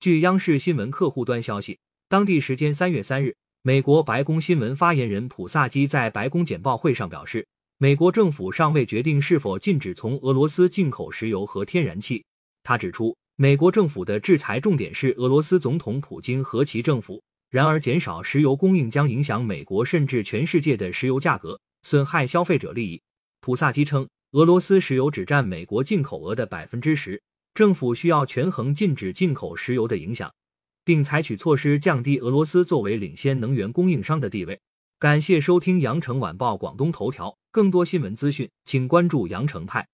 据央视新闻客户端消息，当地时间三月三日，美国白宫新闻发言人普萨基在白宫简报会上表示，美国政府尚未决定是否禁止从俄罗斯进口石油和天然气。他指出，美国政府的制裁重点是俄罗斯总统普京和其政府。然而，减少石油供应将影响美国甚至全世界的石油价格，损害消费者利益。普萨基称，俄罗斯石油只占美国进口额的百分之十。政府需要权衡禁止进口石油的影响，并采取措施降低俄罗斯作为领先能源供应商的地位。感谢收听羊城晚报广东头条，更多新闻资讯，请关注羊城派。